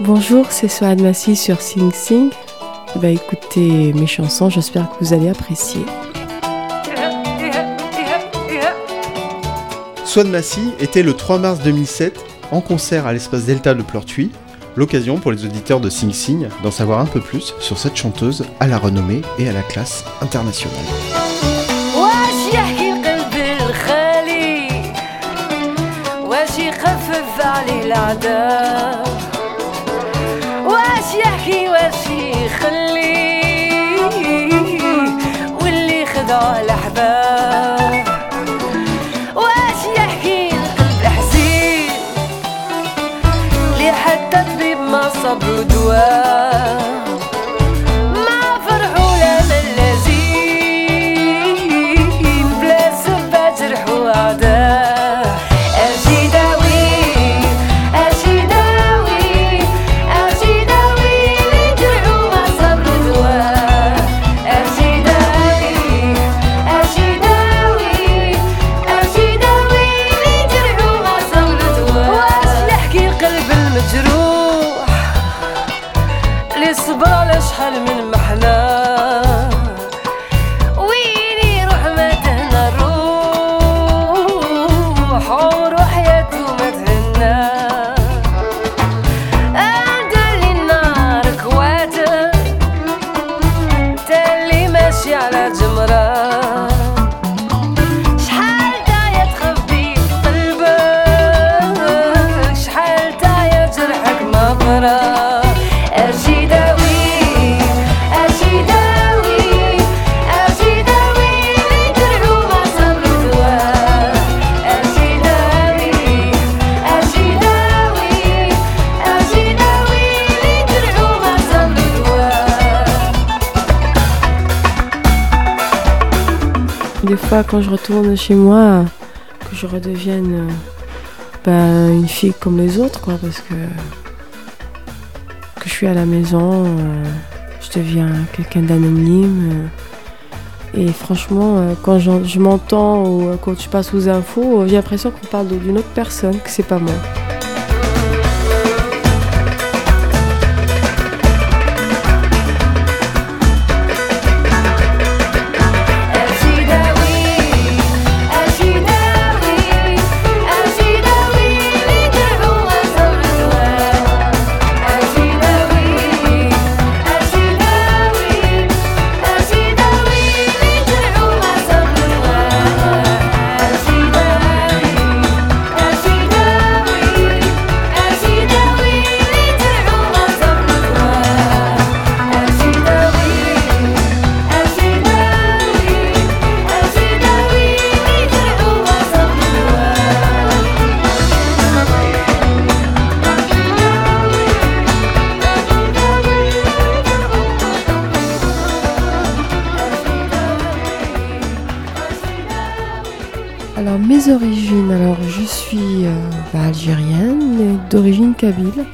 Bonjour, c'est Soad Massi sur Sing Sing. Bah écoutez mes chansons, j'espère que vous allez apprécier. Swan Massy était le 3 mars 2007 en concert à l'espace Delta de Pleurtuis, l'occasion pour les auditeurs de Sing Sing d'en savoir un peu plus sur cette chanteuse à la renommée et à la classe internationale. العذاب واش يحكي واش يخلي؟ واللي خدعه الاحباب واش يحكي القلب حزين لي حتى الطبيب ما صبر دواء. Fois, quand je retourne chez moi, que je redevienne euh, ben, une fille comme les autres, parce que que je suis à la maison, euh, je deviens quelqu'un d'anonyme. euh, et franchement, quand je m'entends ou quand je passe aux infos, j'ai l'impression qu'on parle d'une autre personne, que c'est pas moi. Alors je suis euh, bah, algérienne, mais d'origine kabyle.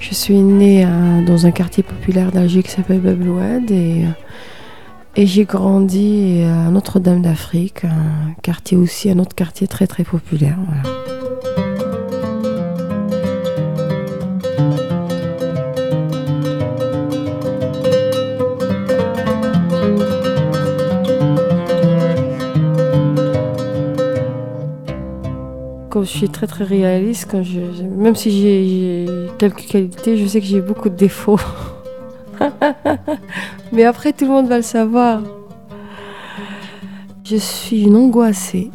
Je suis née euh, dans un quartier populaire d'Alger qui s'appelle Bablouad et, euh, et j'ai grandi à Notre-Dame d'Afrique, un quartier aussi, un autre quartier très très populaire. Je suis très très réaliste, quand je, même si j'ai quelques qualités, je sais que j'ai beaucoup de défauts. Mais après, tout le monde va le savoir. Je suis une angoissée.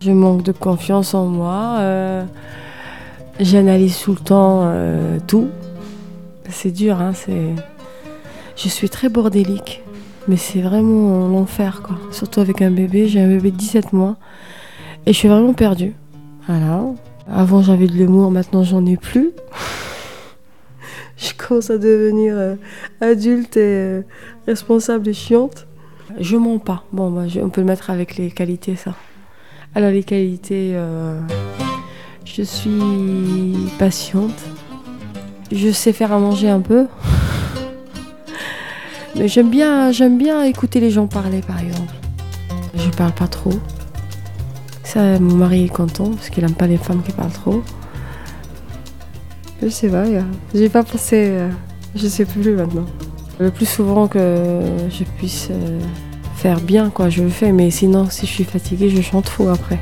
Je manque de confiance en moi. euh, J'analyse tout le temps euh, tout. C'est dur, hein. Je suis très bordélique. Mais c'est vraiment l'enfer, quoi. Surtout avec un bébé. J'ai un bébé de 17 mois. Et je suis vraiment perdue. Voilà. Avant j'avais de l'humour, maintenant j'en ai plus. je commence à devenir euh, adulte et euh, responsable et chiante. Je mens pas. Bon, bah, je- on peut le mettre avec les qualités, ça. Alors les qualités, euh, je suis patiente. Je sais faire à manger un peu. Mais j'aime bien, j'aime bien écouter les gens parler, par exemple. Je parle pas trop. Ça, mon mari est content parce qu'il n'aime pas les femmes qui parlent trop. Je sais pas, j'ai pas pensé, euh, je sais plus maintenant. Le plus souvent que je puisse euh, faire bien, quoi, je le fais, mais sinon, si je suis fatiguée, je chante faux après.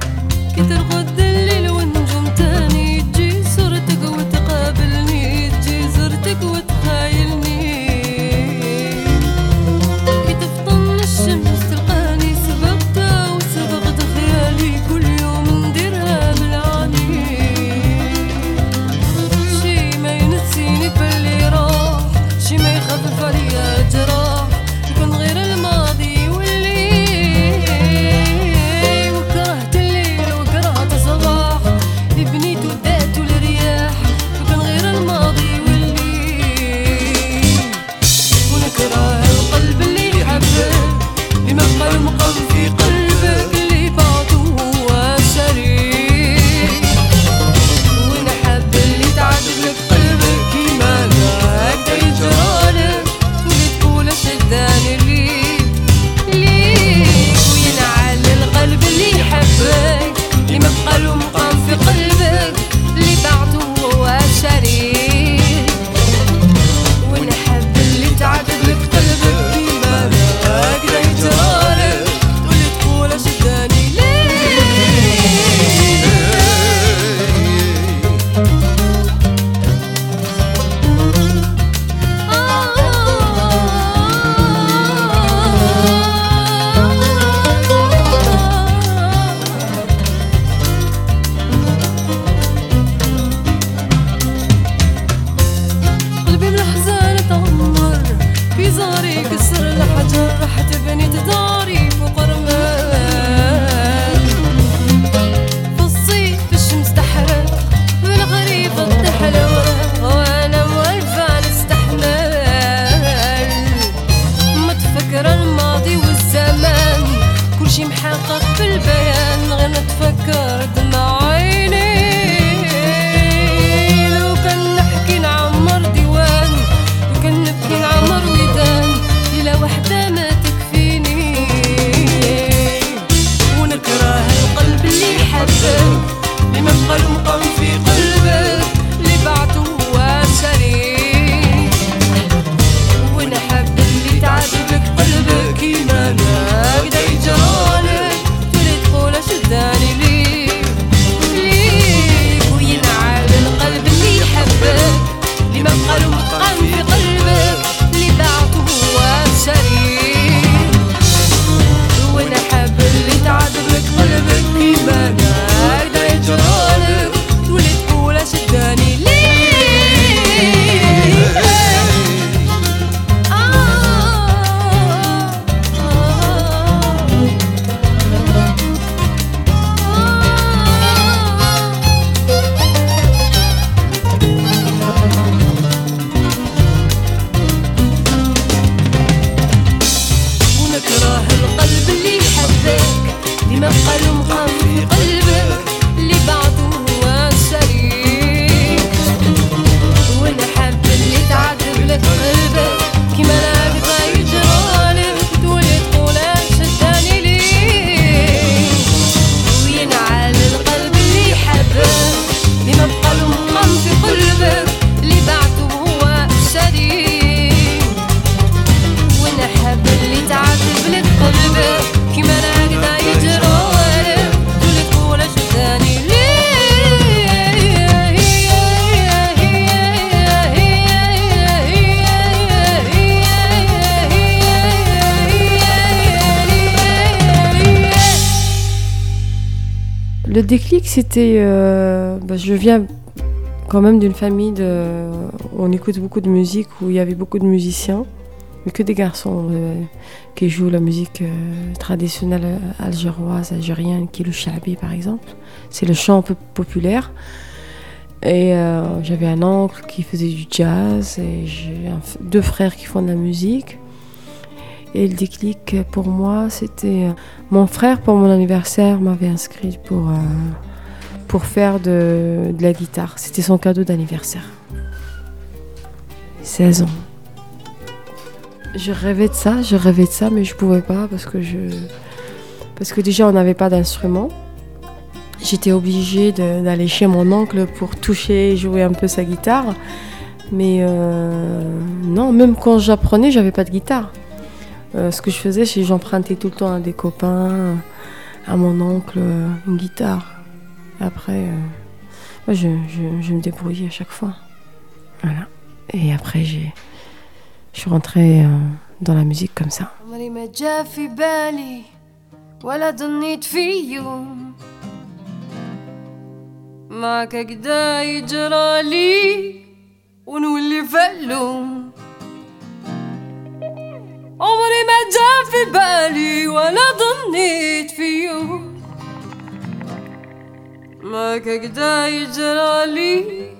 c'était. Euh, bah, je viens quand même d'une famille de. On écoute beaucoup de musique où il y avait beaucoup de musiciens, mais que des garçons euh, qui jouent la musique euh, traditionnelle algéroise, algérienne, qui est le shabi par exemple. C'est le chant un peu populaire. Et j'avais un oncle qui faisait du jazz, et j'ai deux frères qui font de la musique. Et le déclic pour moi, c'était mon frère pour mon anniversaire m'avait inscrit pour pour faire de, la guitare. C'était son cadeau d'anniversaire. 16 ans. Je rêvais de ça, je rêvais de ça, mais je pouvais pas parce que je. Parce que déjà, on n'avait pas d'instrument. J'étais obligée d'aller chez mon oncle pour toucher et jouer un peu sa guitare. Mais euh, non, même quand j'apprenais, j'avais pas de guitare. Euh, ce que je faisais, c'est j'empruntais tout le temps à des copains, à mon oncle, une guitare. Et après, euh, moi, je, je- je me débrouillais à chaque fois. Voilà. Et après, j'ai, je suis rentrée euh, dans la musique comme ça. عمري ما جا في بالي ولا ظنيت في يوم معك هكدا يجرالي ونولي فلوم عمري ما جا في بالي ولا ظنيت في يوم ما كجدا يجرالي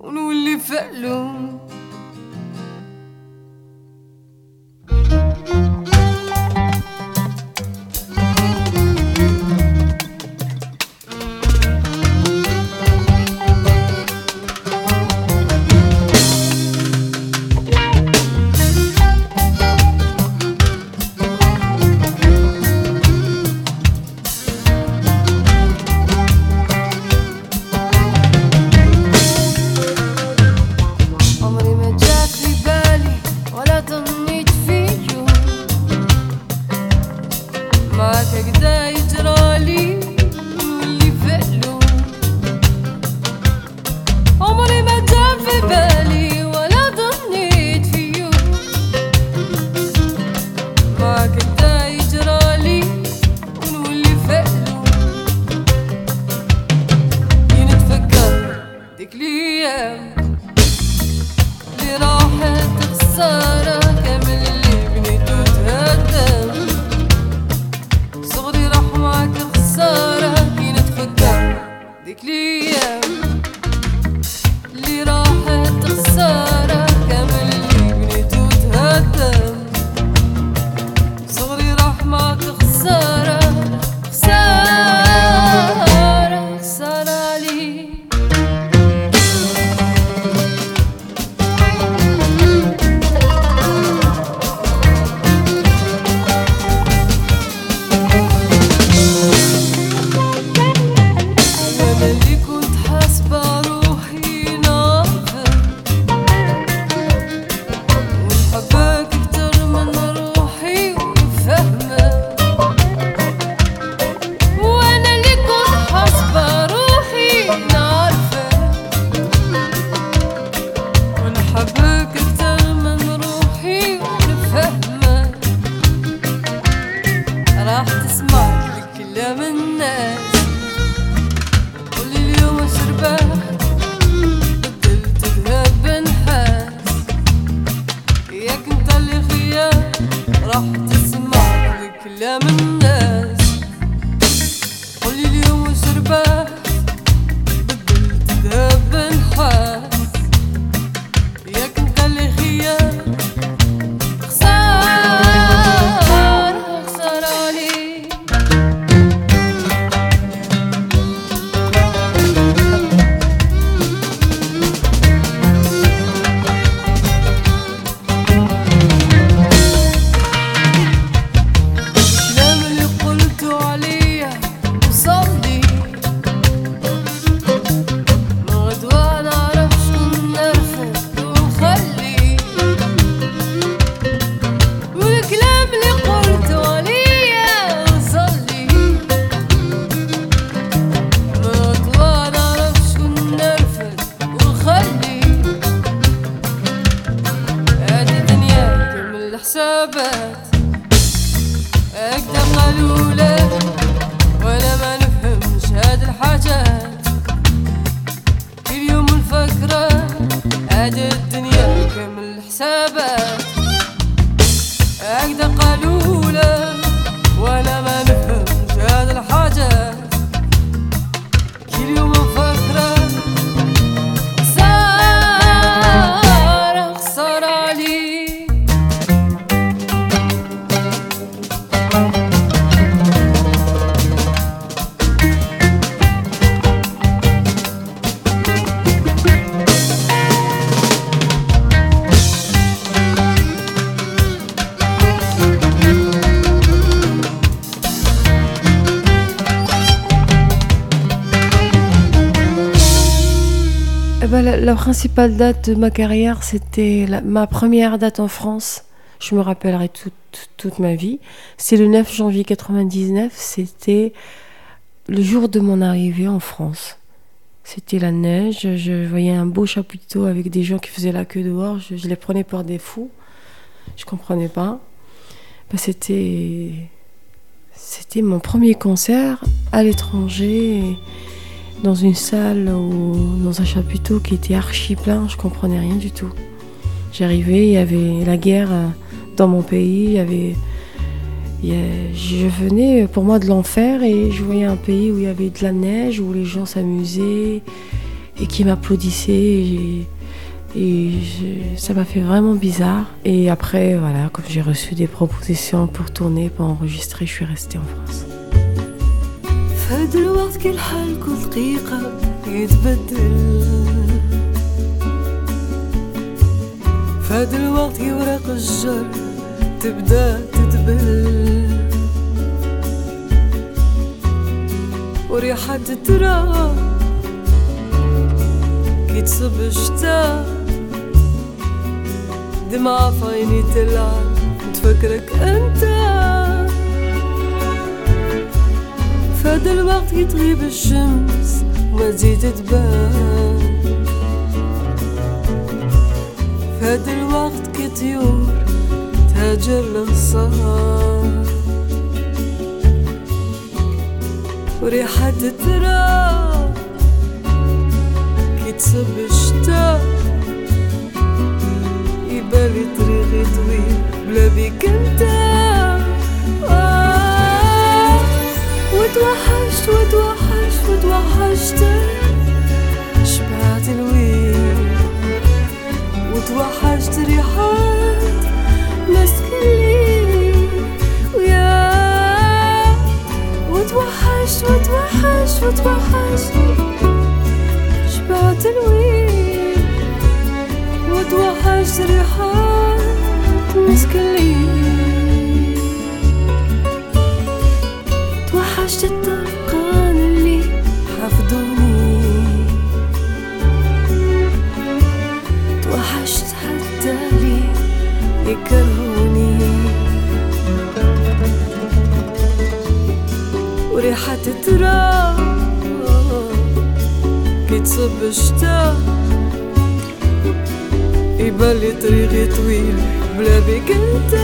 ونولي فقلوم la, principale date de ma carrière, c'était ma première date en France. Je me rappellerai toute, ma vie. C'est le 9 janvier 99. C'était le jour de mon arrivée en France. C'était la neige. Je voyais un beau chapiteau avec des gens qui faisaient la queue dehors. Je, les prenais pour des fous. Je comprenais pas. Bah, c'était mon premier concert à l'étranger dans une salle ou dans un chapiteau qui était archi plein, je comprenais rien du tout. J'arrivais, il y avait la guerre euh, dans mon pays, il y je venais pour moi de l'enfer et je voyais un pays où il y avait de la neige, où les gens s'amusaient et qui m'applaudissaient. Et, ça m'a fait vraiment bizarre. Et après, voilà, comme j'ai reçu des propositions pour tourner, pour enregistrer, je suis restée en France. هاد الوقت كل حال كل دقيقة يتبدل. في هاد الوقت كي ورق الشجر تبدأ تدبل وريحة التراب كي تصب الشتا. دمعة في عيني تلعب تفكرك أنت. فهذا الوقت يتغيب الشمس وما تزيد تبان. فهذا الوقت كي طيور تهاجر الانصار. وريحة التراب كي تصب الشتا يبالي طريقي طويل بلا بيك انت. آه. وتوحشت وتوحشت وتوحشت شبعت الويل. وتوحشت ريحات مسك الليل. ويا وتوحشت وتوحشت وتوحشت شبعت الويل. وتوحشت ريحات مسك الليل. توحشت الطرقان اللي حفظوني. توحشت حتى اللي يكرهوني. وريحة التراب كي تصب الشتا يبالي طريقي طويل بلا بيك انت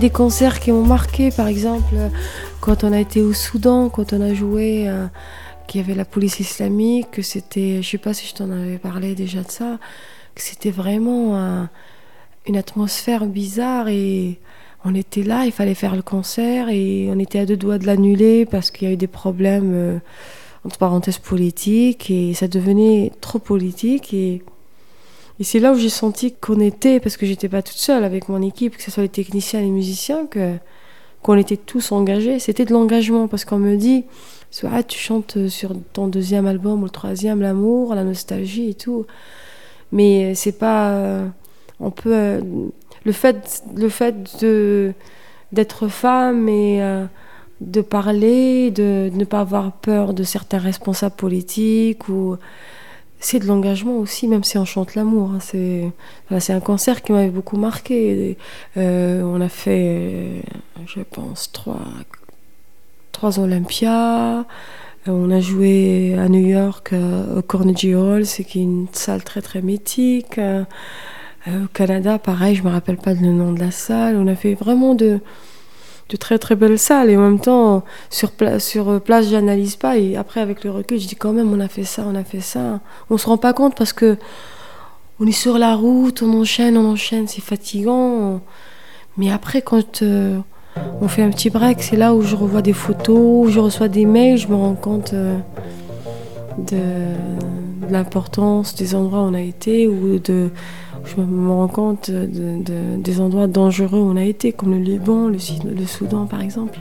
des concerts qui m'ont marqué, par exemple, quand on a été au Soudan, quand on a joué, euh, qu'il y avait la police islamique, que c'était, je sais pas si je t'en avais parlé déjà de ça, que c'était vraiment un- une atmosphère bizarre et on était là, il fallait faire le concert et on était à deux doigts de l'annuler parce qu'il y a eu des problèmes, euh, entre parenthèses, politiques et ça devenait trop politique et et c'est là où j'ai senti qu'on était, parce que j'étais pas toute seule avec mon équipe, que ce soit les techniciens les musiciens, que qu'on était tous engagés. C'était de l'engagement, parce qu'on me dit, ah, tu chantes sur ton deuxième album ou le troisième, l'amour, la nostalgie et tout. Mais c'est pas, euh, on peut, euh, le fait, le fait de d'être femme et euh, de parler, de, de ne pas avoir peur de certains responsables politiques ou c'est de l'engagement aussi, même si on chante l'amour. hein. C'est voilà, un concert qui m'avait beaucoup marqué. Euh, on a fait, euh, je pense, trois, trois Olympia. Euh, on a joué à New York au Carnegie Hall, c'est une salle très très mythique. Au Canada, pareil, je me rappelle pas le nom de la salle. On a fait vraiment de de très très belles salles. Et en même temps sur place sur euh, place j'analyse pas. Et après avec le recul je dis quand même on a fait ça on a fait ça. On se rend pas compte parce que on est sur la route on enchaîne on enchaîne. C'est fatigant. Mais après quand euh, on fait un petit break c'est là où je revois des photos où je reçois des mails je me rends compte euh, de, l'importance des endroits où on a été ou de je me rends compte de, de- des endroits dangereux où on a été, comme le Liban, le, le Soudan par exemple.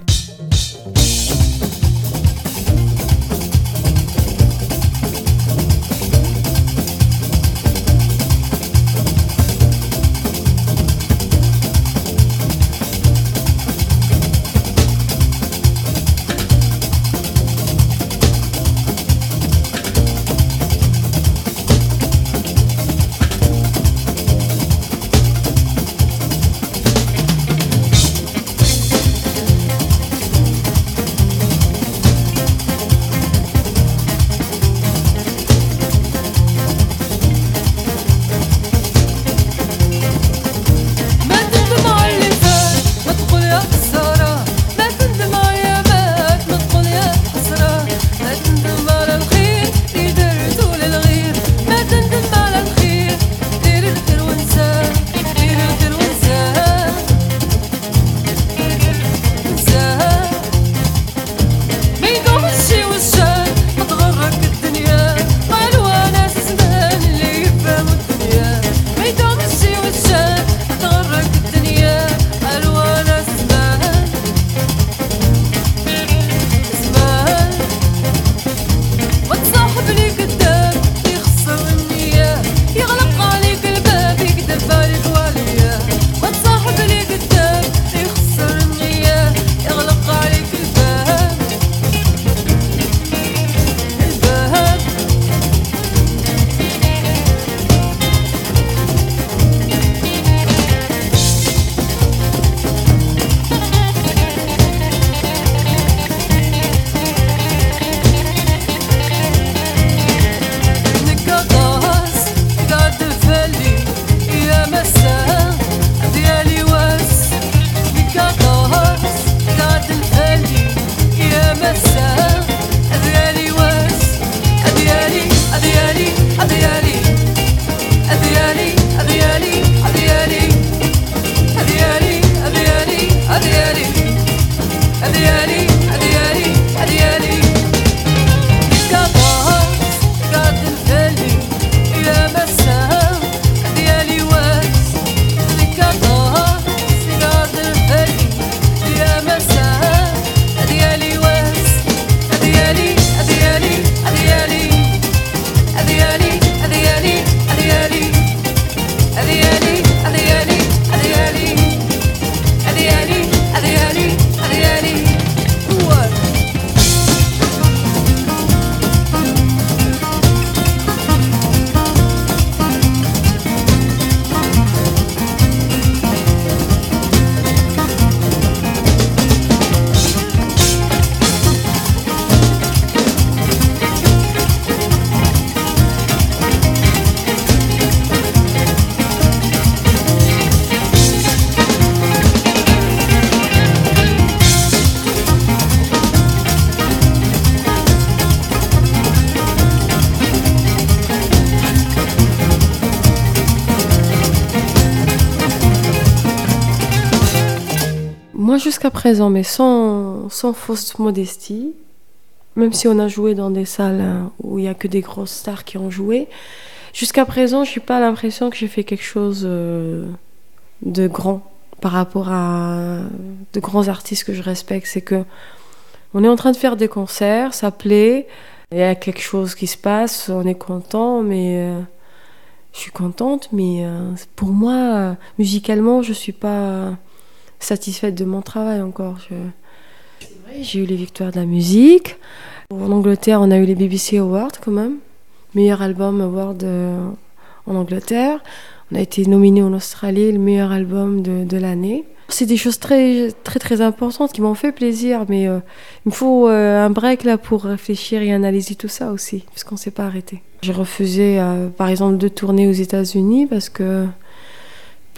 Présent, mais sans, sans fausse modestie, même si on a joué dans des salles hein, où il n'y a que des grosses stars qui ont joué, jusqu'à présent, je n'ai pas l'impression que j'ai fait quelque chose euh, de grand par rapport à de grands artistes que je respecte. C'est que on est en train de faire des concerts, ça plaît, il y a quelque chose qui se passe, on est content, mais euh, je suis contente, mais euh, pour moi, musicalement, je suis pas satisfaite de mon travail encore. J'ai eu les victoires de la musique. En Angleterre, on a eu les BBC Awards quand même, meilleur album award euh, en Angleterre. On a été nominé en Australie, le meilleur album de, de l'année. C'est des choses très, très, très importantes qui m'ont fait plaisir, mais euh, il me faut euh, un break là pour réfléchir et analyser tout ça aussi, parce qu'on ne s'est pas arrêté. J'ai refusé, par exemple, de tourner aux États-Unis parce que,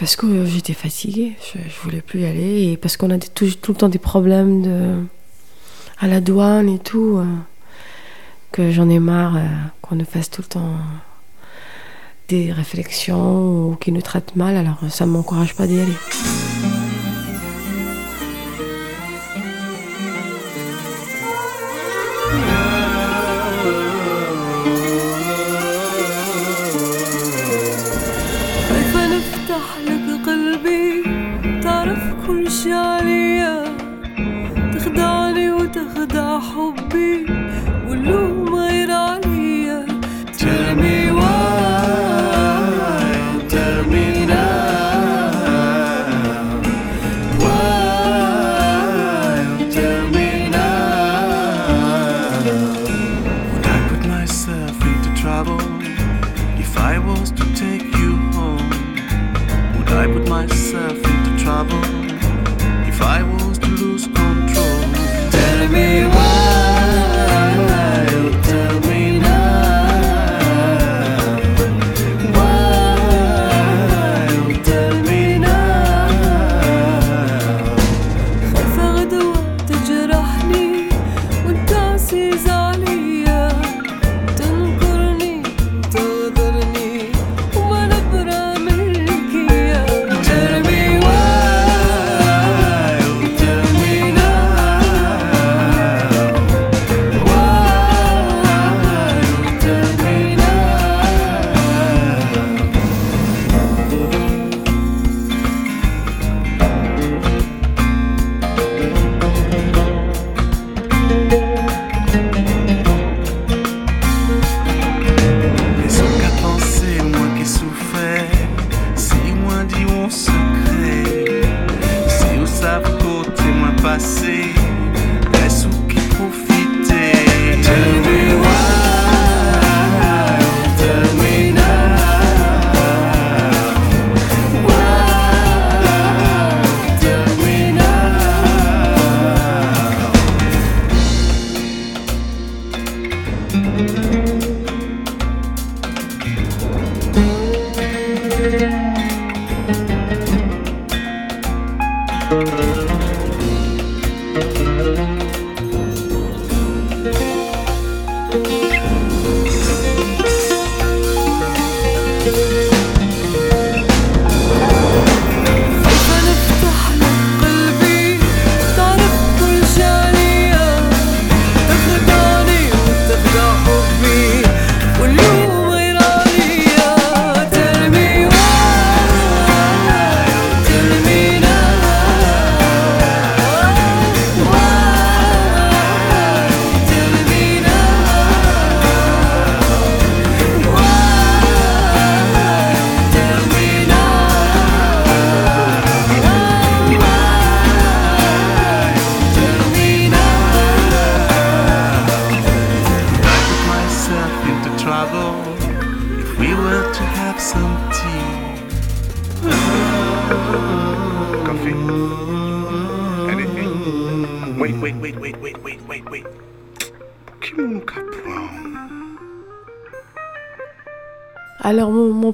parce que j'étais fatiguée, je, je voulais plus y aller, et parce qu'on a tout, le temps des problèmes à la douane et tout, euh, que j'en ai marre euh, qu'on nous fasse tout le temps des réflexions ou qu'ils nous traitent mal, alors ça ne m'encourage pas d'y aller.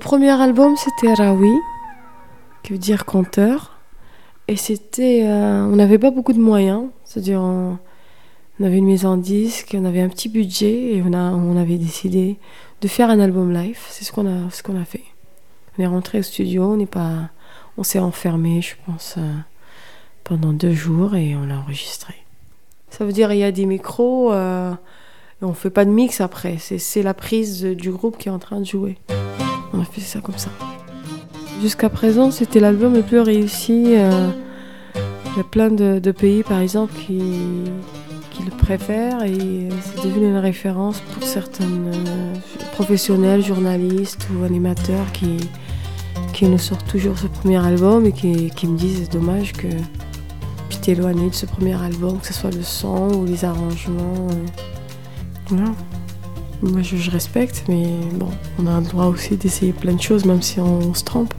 Premier album, c'était Rawi, qui veut dire conteur. Et c'était. euh, on n'avait pas beaucoup de moyens. C'est-à-dire, on, avait une maison en disque, on avait un petit budget et on, a, on avait décidé de faire un album live. C'est ce qu'on a, ce qu'on a fait. On est rentré au studio, on n'est pas. On s'est enfermé, je pense, euh, pendant deux jours et on l'a enregistré. Ça veut dire il y a des micros euh, on fait pas de mix après. C'est la prise du groupe qui est en train de jouer. On a fait ça comme ça. Jusqu'à présent, c'était l'album le plus réussi. euh, il y a plein de, pays, par exemple, qui, qui le préfèrent et c'est devenu une référence pour certains professionnels, journalistes ou animateurs qui, qui nous sortent toujours ce premier album et qui, qui me disent c'est dommage que tu t'es éloigné de ce premier album, que ce soit le son ou les arrangements. euh. Voilà. Moi je, respecte, mais bon, on a le droit aussi d'essayer plein de choses, même si on, se trompe.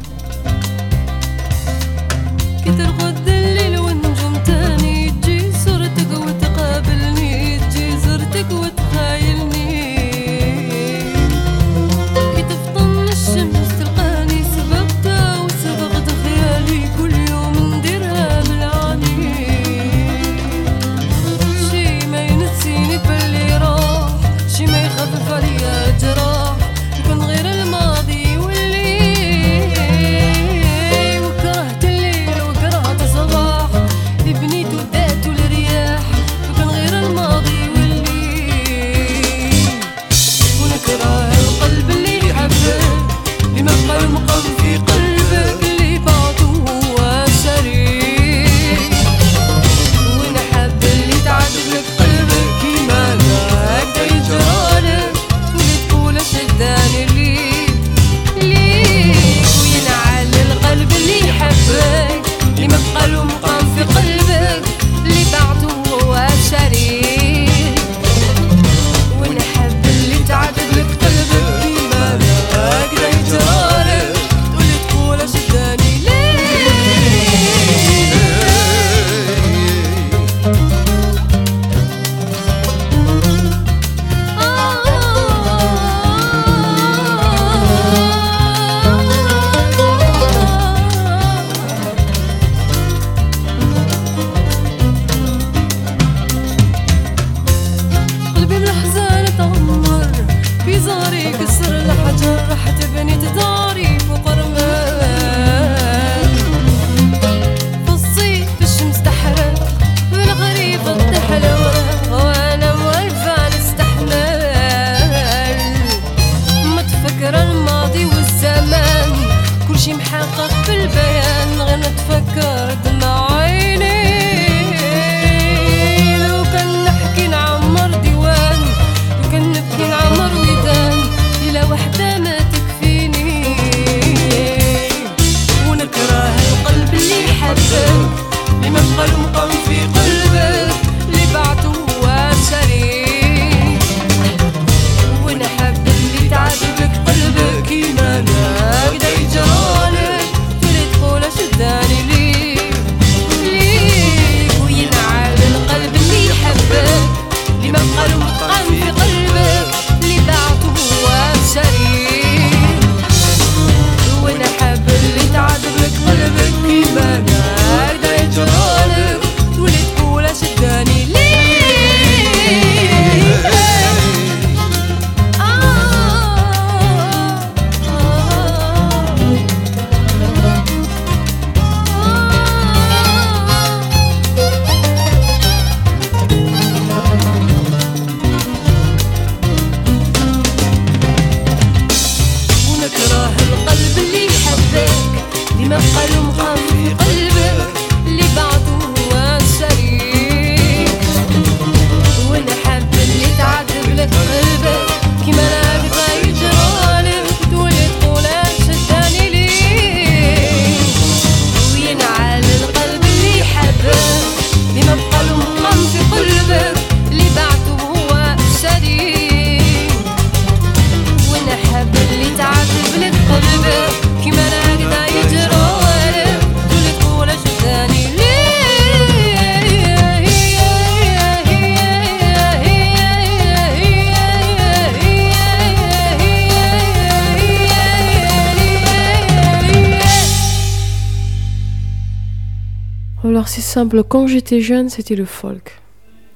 Alors c'est simple, quand j'étais jeune, c'était le folk.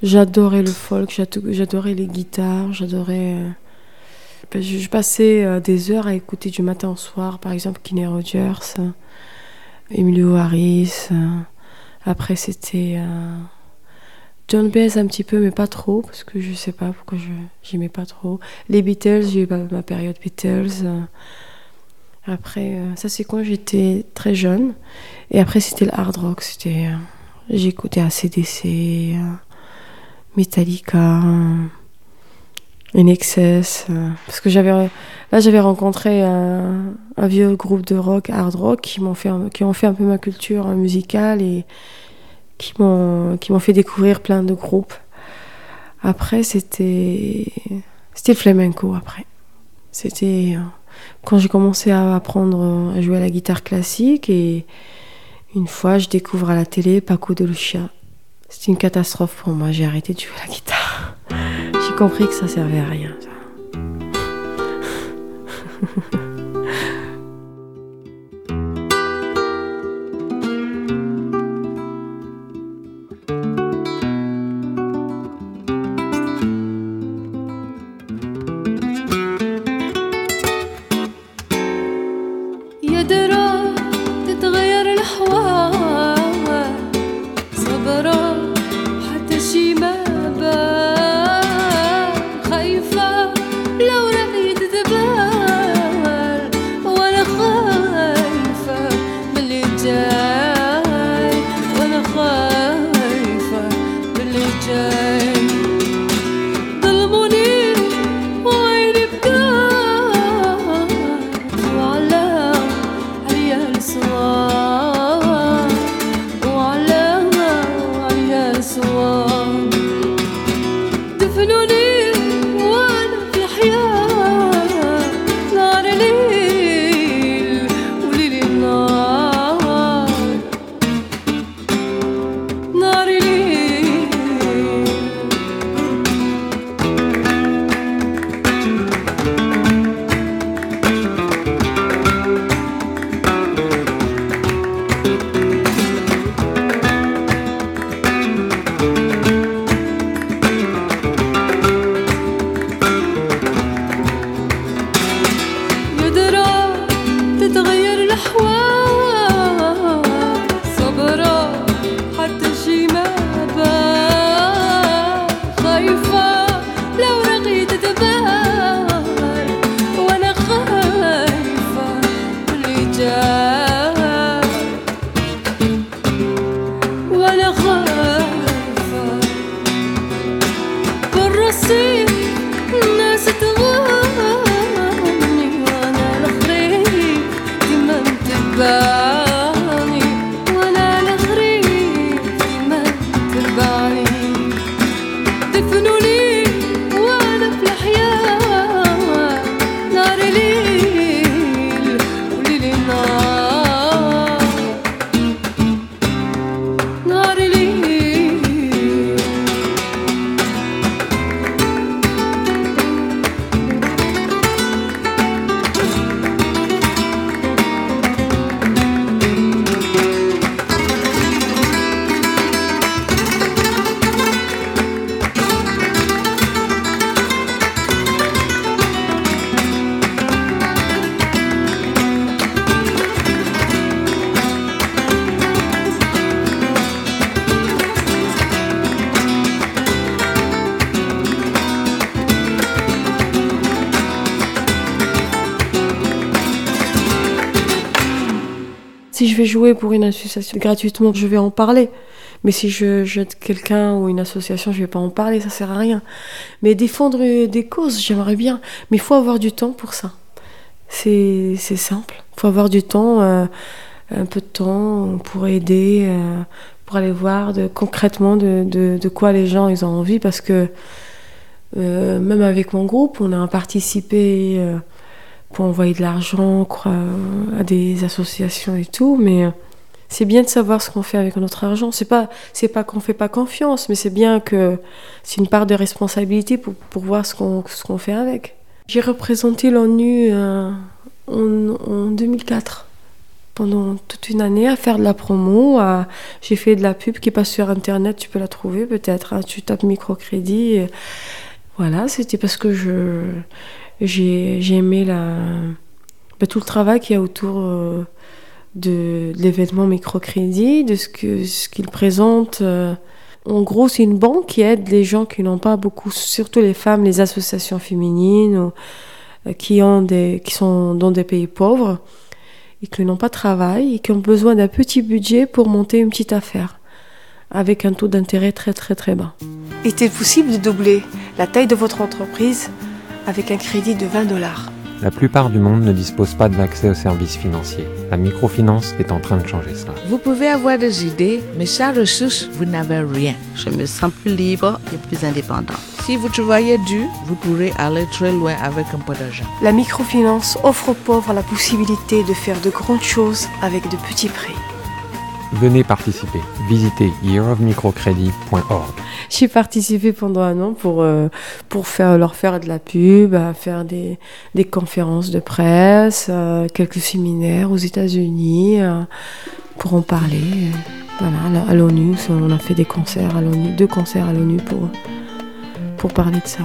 J'adorais le folk, j'ado- j'adorais les guitares, j'adorais... euh, ben, Je passais euh, des heures à écouter du matin au soir, par exemple Kenny Rogers, euh, Emilio Harris, Après, c'était John Baez un petit peu, mais pas trop, parce que je sais pas pourquoi je j'aimais pas trop. Les Beatles, j'ai eu ma, période Beatles. Après, ça c'est quand j'étais très jeune. Et après, c'était le hard rock. C'était, euh, j'écoutais ACDC, euh, Metallica, INXS. euh, parce que j'avais, là, j'avais rencontré un, vieux groupe de rock, hard rock, qui m'ont fait, qui ont fait un peu ma culture musicale et qui m'ont, qui m'ont fait découvrir plein de groupes. Après, c'était, c'était le flamenco. Après, c'était quand j'ai commencé à apprendre à jouer à la guitare classique et une fois, je découvre à la télé Paco de Lucia. C'était une catastrophe pour moi. J'ai arrêté de jouer la guitare. J'ai compris que ça servait à rien. jouer pour une association gratuitement, je vais en parler. Mais si je jette quelqu'un ou une association, je vais pas en parler, ça sert à rien. Mais défendre des causes, j'aimerais bien. Mais il faut avoir du temps pour ça. C'est simple. Il faut avoir du temps, euh, un peu de temps pour aider, euh, pour aller voir de, concrètement de, de, quoi les gens ils ont envie. Parce que euh, même avec mon groupe, on a participé pour envoyer de l'argent quoi, à des associations et tout. Mais euh, c'est bien de savoir ce qu'on fait avec notre argent. C'est pas, c'est pas qu'on fait pas confiance, mais c'est bien que c'est une part de responsabilité pour, pour voir ce qu'on, ce qu'on fait avec. J'ai représenté l'ONU euh, en, en 2004 pendant toute une année à faire de la promo. J'ai fait de la pub qui passe sur internet, tu peux la trouver peut-être. hein. tu tapes microcrédit. voilà, c'était parce que je j'ai, j'ai aimé la, bah, tout le travail qu'il y a autour euh, de, de l'événement microcrédit, de ce que ce qu'il présente. euh. En gros, c'est une banque qui aide les gens qui n'ont pas beaucoup, surtout les femmes, les associations féminines, euh, qui, ont des, qui sont dans des pays pauvres et qui n'ont pas de travail et qui ont besoin d'un petit budget pour monter une petite affaire avec un taux d'intérêt très très très bas. Est-il possible de doubler la taille de votre entreprise? Avec un crédit de 20 dollars La plupart du monde ne dispose pas d'accès aux services financiers. La microfinance est en train de changer cela. Vous pouvez avoir des idées, mais sans ressources, vous n'avez rien. Je me sens plus libre et plus indépendante. Si vous travaillez dur, vous pourrez aller très loin avec un peu d'argent. La microfinance offre aux pauvres la possibilité de faire de grandes choses avec de petits prix. Venez participer. Visitez yearofmicrocredit.org. J'ai participé pendant un an pour, euh, pour faire, leur faire de la pub, à faire des, des conférences de presse, euh, quelques séminaires aux États-Unis euh, pour en parler. euh, Voilà, à l'ONU, on a fait des concerts deux concerts à l'ONU pour, pour parler de ça.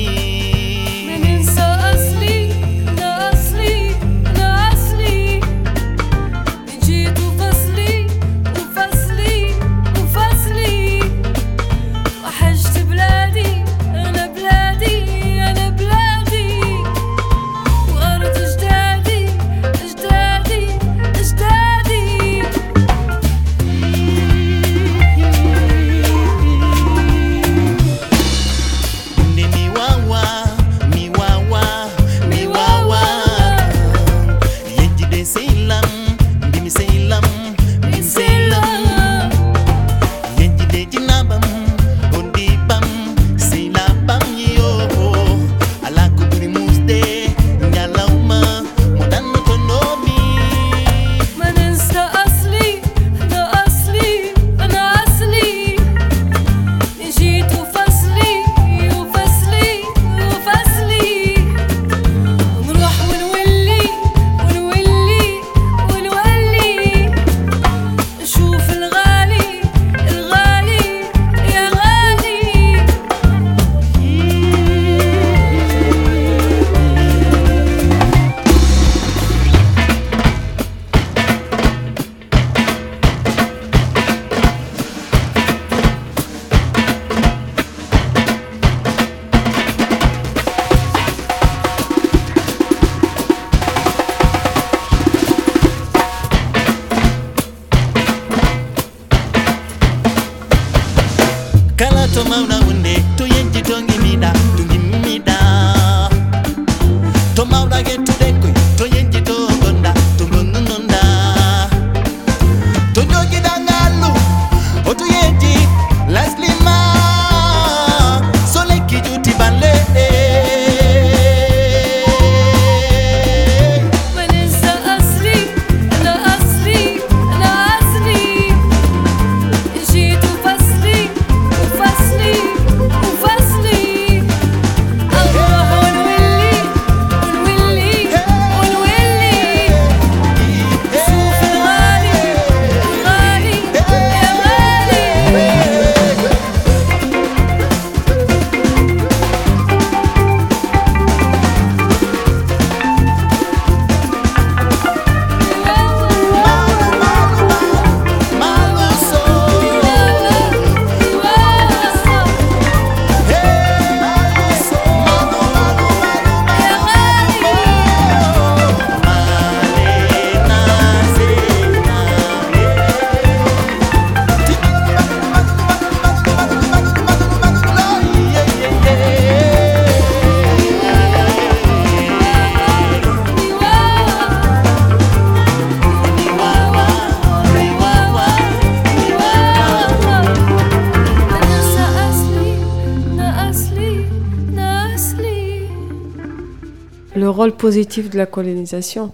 rôle positif de la colonisation.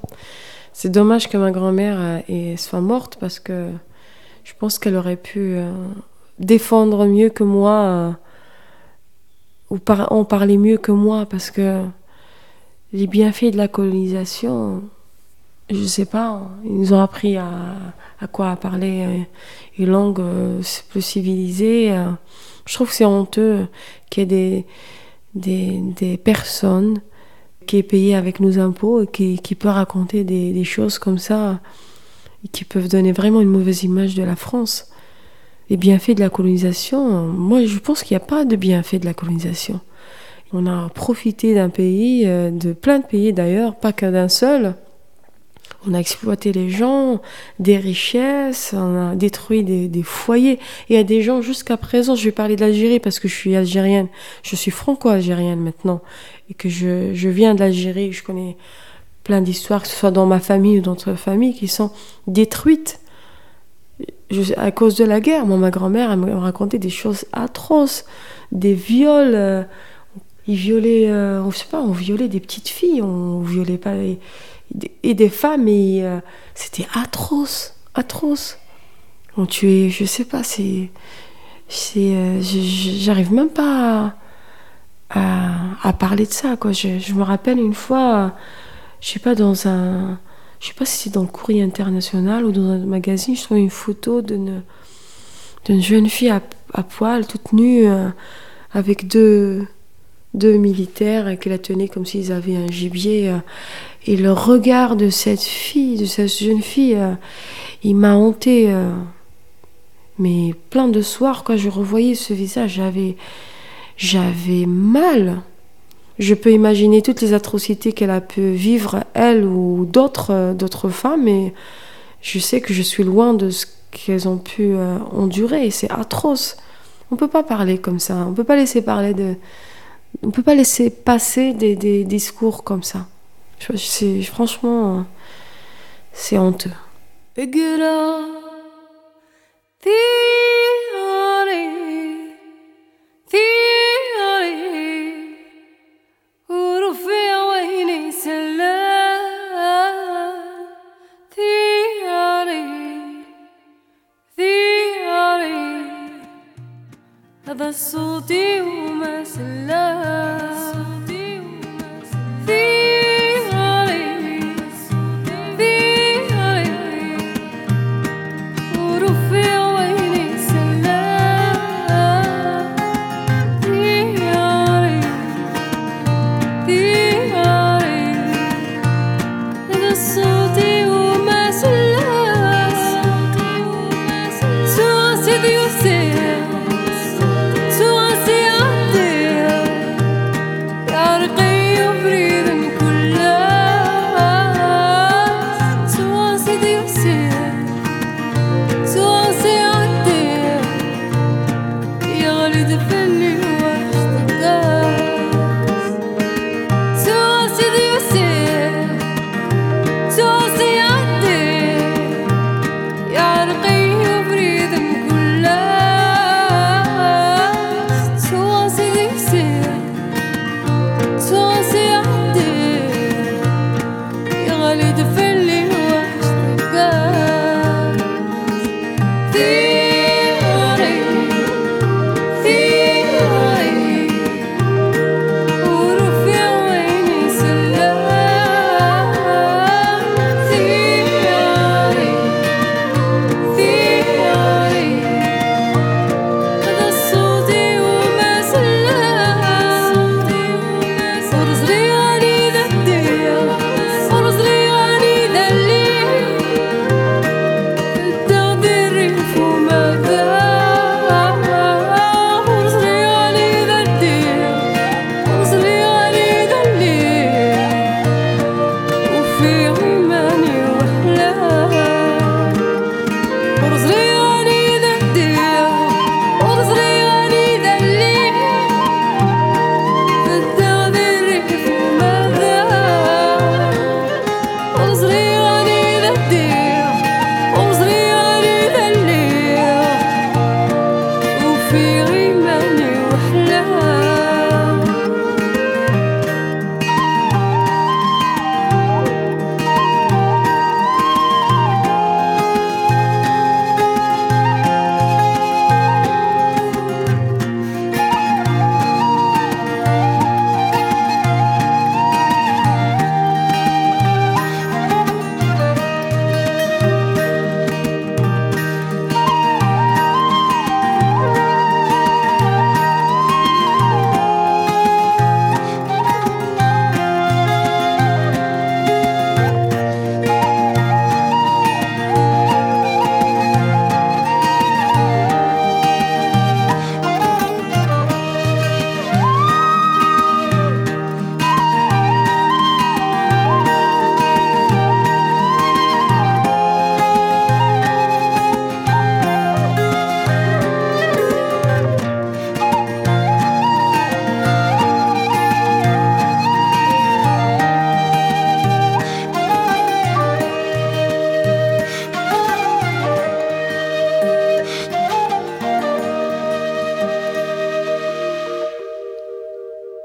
C'est dommage que ma grand-mère euh, soit morte parce que je pense qu'elle aurait pu euh, défendre mieux que moi euh, ou par- en parler mieux que moi parce que les bienfaits de la colonisation, je sais pas, ils nous ont appris à, quoi parler une langue plus civilisée. Je trouve que c'est honteux qu'il y ait des personnes qui est payé avec nos impôts et qui, peut raconter des, choses comme ça et qui peuvent donner vraiment une mauvaise image de la France. Les bienfaits de la colonisation, moi je pense qu'il n'y a pas de bienfaits de la colonisation. On a profité d'un pays, euh, de plein de pays d'ailleurs, pas que d'un seul. On a exploité les gens, des richesses, on a détruit des, foyers. Il y a des gens jusqu'à présent, je vais parler de l'Algérie parce que je suis algérienne, je suis franco-algérienne maintenant, et que je, viens de l'Algérie, je connais plein d'histoires, que ce soit dans ma famille ou dans d'autres familles, qui sont détruites à cause de la guerre. Moi, ma grand-mère, elle me racontait des choses atroces, des viols. euh, ils violaient, euh, on, sais pas, on violait des petites filles, on violait pas les- et des femmes, et euh, c'était atroce, atroce. On tuait, je sais pas, c'est, c'est, euh, j'arrive même pas à, parler de ça, quoi. Je, me rappelle une fois, je sais pas, dans un, je sais pas si c'est dans le courrier international ou dans un magazine, je trouvais une photo d'une, d'une jeune fille à, poil, toute nue, euh, avec deux, deux militaires qui la tenaient comme s'ils avaient un gibier. euh, et le regard de cette fille, de cette jeune fille, euh, il m'a hanté. euh, mais plein de soirs, quand je revoyais ce visage, j'avais, j'avais mal. Je peux imaginer toutes les atrocités qu'elle a pu vivre, elle ou d'autres, d'autres femmes, et je sais que je suis loin de ce qu'elles ont pu endurer. C'est atroce. On peut pas parler comme ça. On peut pas laisser parler de. On peut pas laisser passer des, des discours comme ça. Franchement, c'est honteux.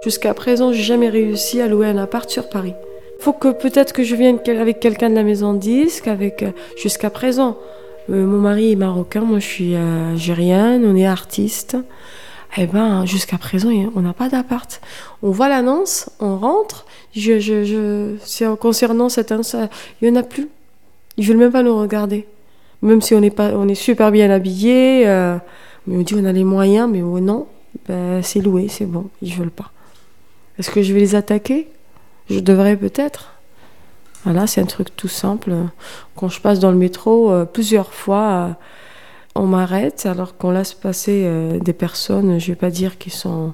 Jusqu'à présent, j'ai jamais réussi à louer un appart sur Paris. Faut que peut-être que je vienne avec quelqu'un de la maison disque, avec euh, jusqu'à présent. euh, mon mari est marocain, moi je suis euh, algérienne, on est artiste. Eh ben, jusqu'à présent, il- on n'a pas d'appart. On voit l'annonce, on rentre. Je, je, concernant cette annonce, il n'y en a plus. Ils veulent même pas nous regarder. Même si on est, pas, on est super bien habillés. euh, mais on dit on a les moyens, mais oh non, ben, c'est loué, c'est bon, ils veulent pas. Est-ce que je vais les attaquer? Je devrais peut-être. Voilà, c'est un truc tout simple. Quand je passe dans le métro, euh, plusieurs fois, euh, on m'arrête alors qu'on laisse passer euh, des personnes, je vais pas dire qui sont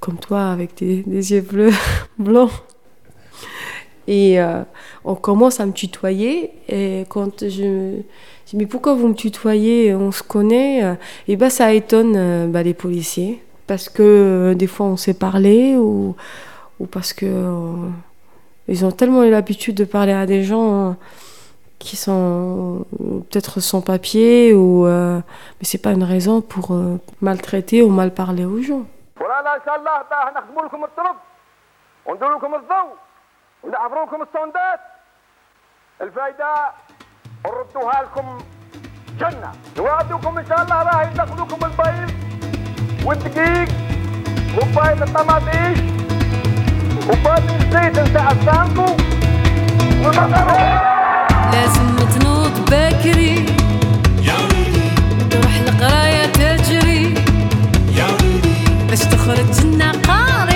comme toi avec des, yeux bleus, blancs. Et on commence à me tutoyer. Et quand je dis, mais pourquoi vous me tutoyez? On se connaît. Et ben ça étonne bah, les policiers Parce que euh, des fois on sait parler ou, ou parce que euh, ils ont tellement eu l'habitude de parler à des gens euh, qui sont euh, peut-être sans papier ou euh, mais c'est pas une raison pour euh, maltraiter ou mal parler aux gens. ورانا ان شاء الله بقى هنخدموا لكم الطرق وندير لكم الضوء ونعبروا لكم السوندات الفايده نردوها لكم جنه نوعدوكم ان شاء الله راح يدخلوكم البيض والدقيق وبايض الطماطيش وبايض الزيت نتاع السانكو لازم تنوض بكري. تروح القراية تجري. باش تخرج لنا قاري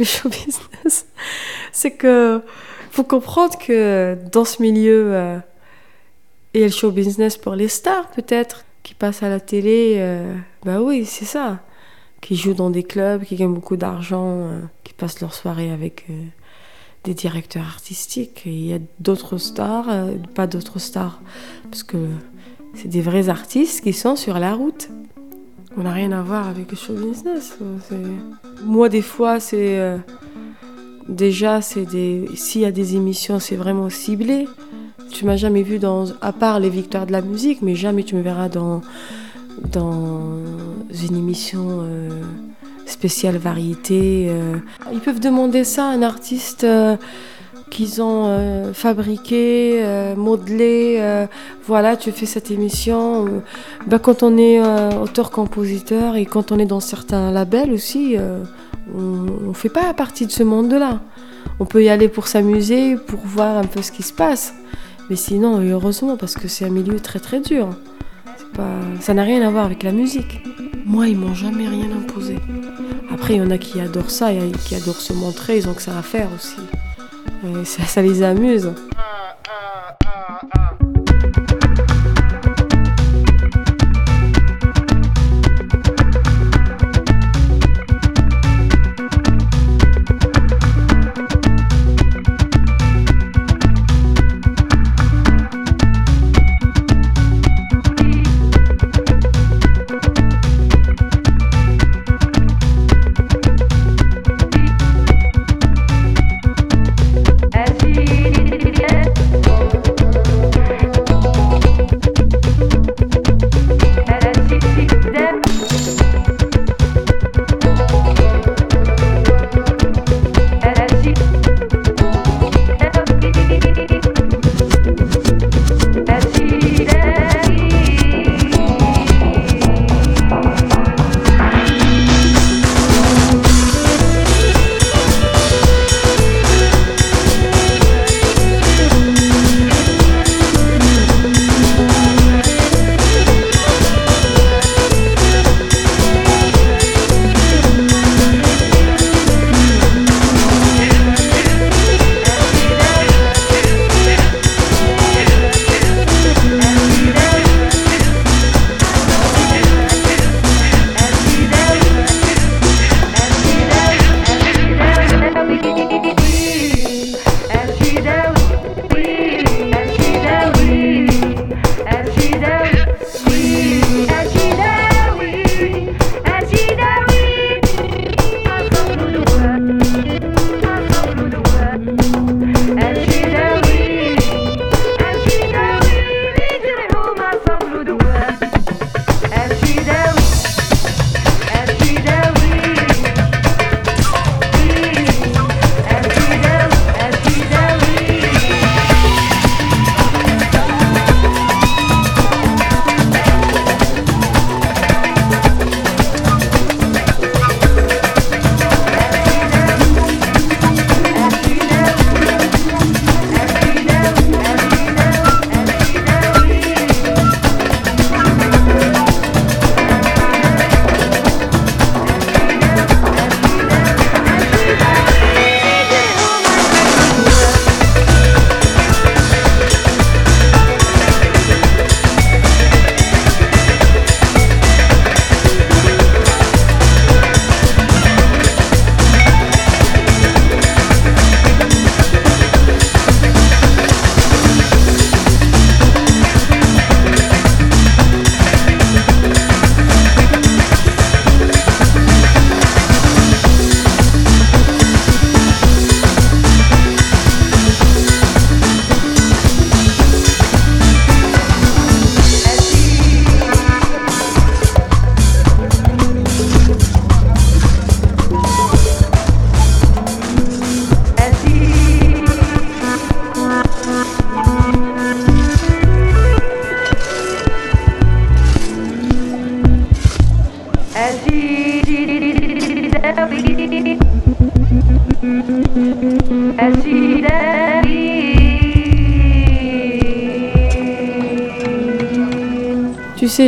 le show business. C'est que faut comprendre que dans ce milieu, il y a le show business pour les stars peut-être qui passent à la télé. euh, bah oui, c'est ça. Qui jouent dans des clubs, qui gagnent beaucoup d'argent, euh, qui passent leur soirée avec euh, des directeurs artistiques. Et il y a d'autres stars, euh, pas d'autres stars, parce que c'est des vrais artistes qui sont sur la route. On n'a rien à voir avec le show business. Moi, des fois, c'est. euh, déjà, c'est des. S'il y a des émissions, c'est vraiment ciblé. Tu m'as jamais vu dans. À part les victoires de la musique, mais jamais tu me verras dans. Dans une émission euh, spéciale variété. euh. Ils peuvent demander ça à un artiste. Qu'ils ont euh, fabriqué, euh, modelé. euh, voilà, tu fais cette émission. ben, quand on est auteur-compositeur et quand on est dans certains labels aussi, on ne fait pas partie de ce monde-là. On peut y aller pour s'amuser, pour voir un peu ce qui se passe. Mais sinon, heureusement, parce que c'est un milieu très très dur. Pas... Ça n'a rien à voir avec la musique. Moi, ils m'ont jamais rien imposé. Après, il y en a qui adorent ça et qui adorent se montrer, ils ont que ça à faire aussi. Ça, ça les amuse.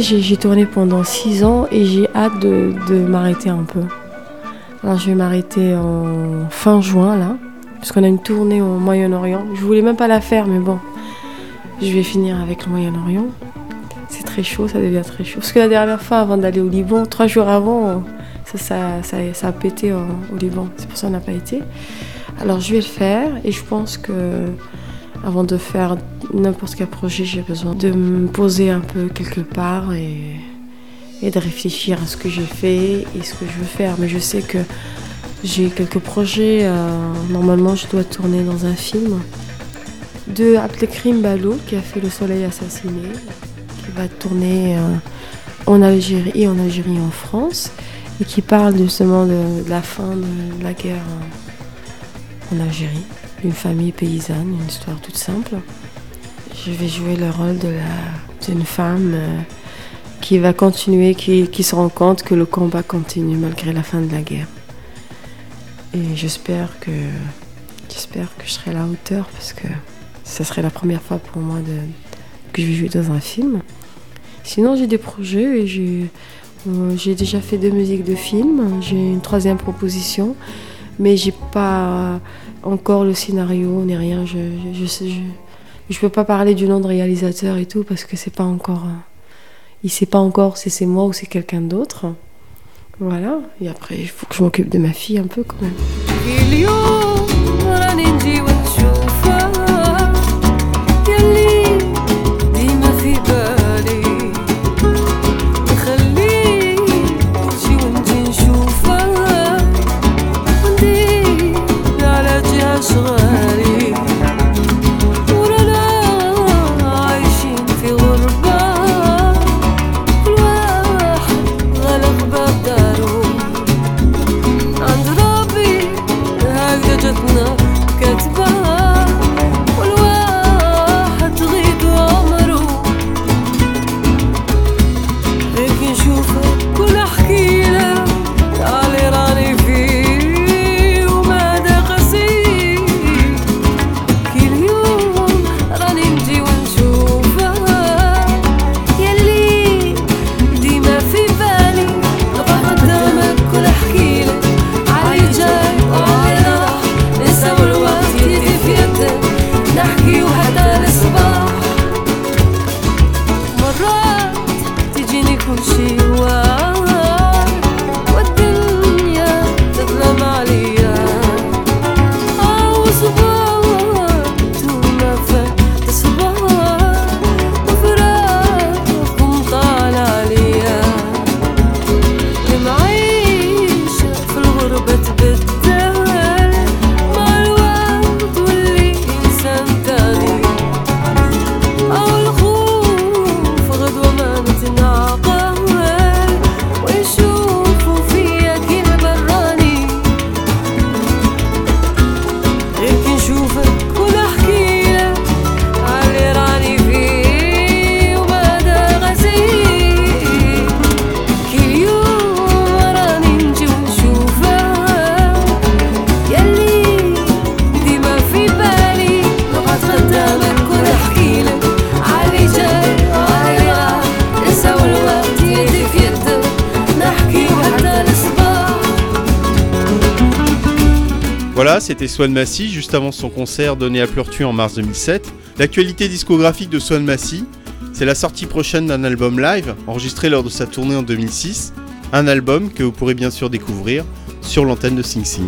J'ai tourné pendant six ans et j'ai hâte de, de m'arrêter un peu. Alors je vais m'arrêter en fin juin là, parce qu'on a une tournée au Moyen-Orient. Je voulais même pas la faire, mais bon, je vais finir avec le Moyen-Orient. C'est très chaud, ça devient très chaud. Parce que la dernière fois, avant d'aller au Liban, trois jours avant, ça, ça, ça, ça a pété au, au Liban. C'est pour ça qu'on n'a pas été. Alors je vais le faire et je pense que avant de faire n'importe quel projet, j'ai besoin de me poser un peu quelque part et, de réfléchir à ce que j'ai fait et ce que je veux faire. Mais je sais que j'ai quelques projets. euh, normalement, je dois tourner dans un film de Abdelkrim Balou qui a fait Le Soleil assassiné, qui va tourner euh, en Algérie et en Algérie en France et qui parle justement de, de la fin de la guerre euh, en Algérie, d'une famille paysanne, une histoire toute simple. Je vais jouer le rôle d'une femme euh, qui va continuer, qui, se rend compte que le combat continue malgré la fin de la guerre. Et j'espère que, j'espère que je serai à la hauteur parce que ça serait la première fois pour moi que je vais jouer dans un film. Sinon, j'ai des projets et j'ai, euh, déjà fait deux musiques de films. J'ai une troisième proposition, mais j'ai pas encore le scénario ni rien. Je, je peux pas parler du nom de réalisateur et tout parce que c'est pas encore. euh, il sait pas encore si c'est moi ou c'est quelqu'un d'autre. Voilà. Et après, il faut que je m'occupe de ma fille un peu quand même. C'était Swan Massy, juste avant son concert donné à Pleurtu en mars 2007. L'actualité discographique de Swan Massy, c'est la sortie prochaine d'un album live enregistré lors de sa tournée en 2006. Un album que vous pourrez bien sûr découvrir sur l'antenne de Sing Sing.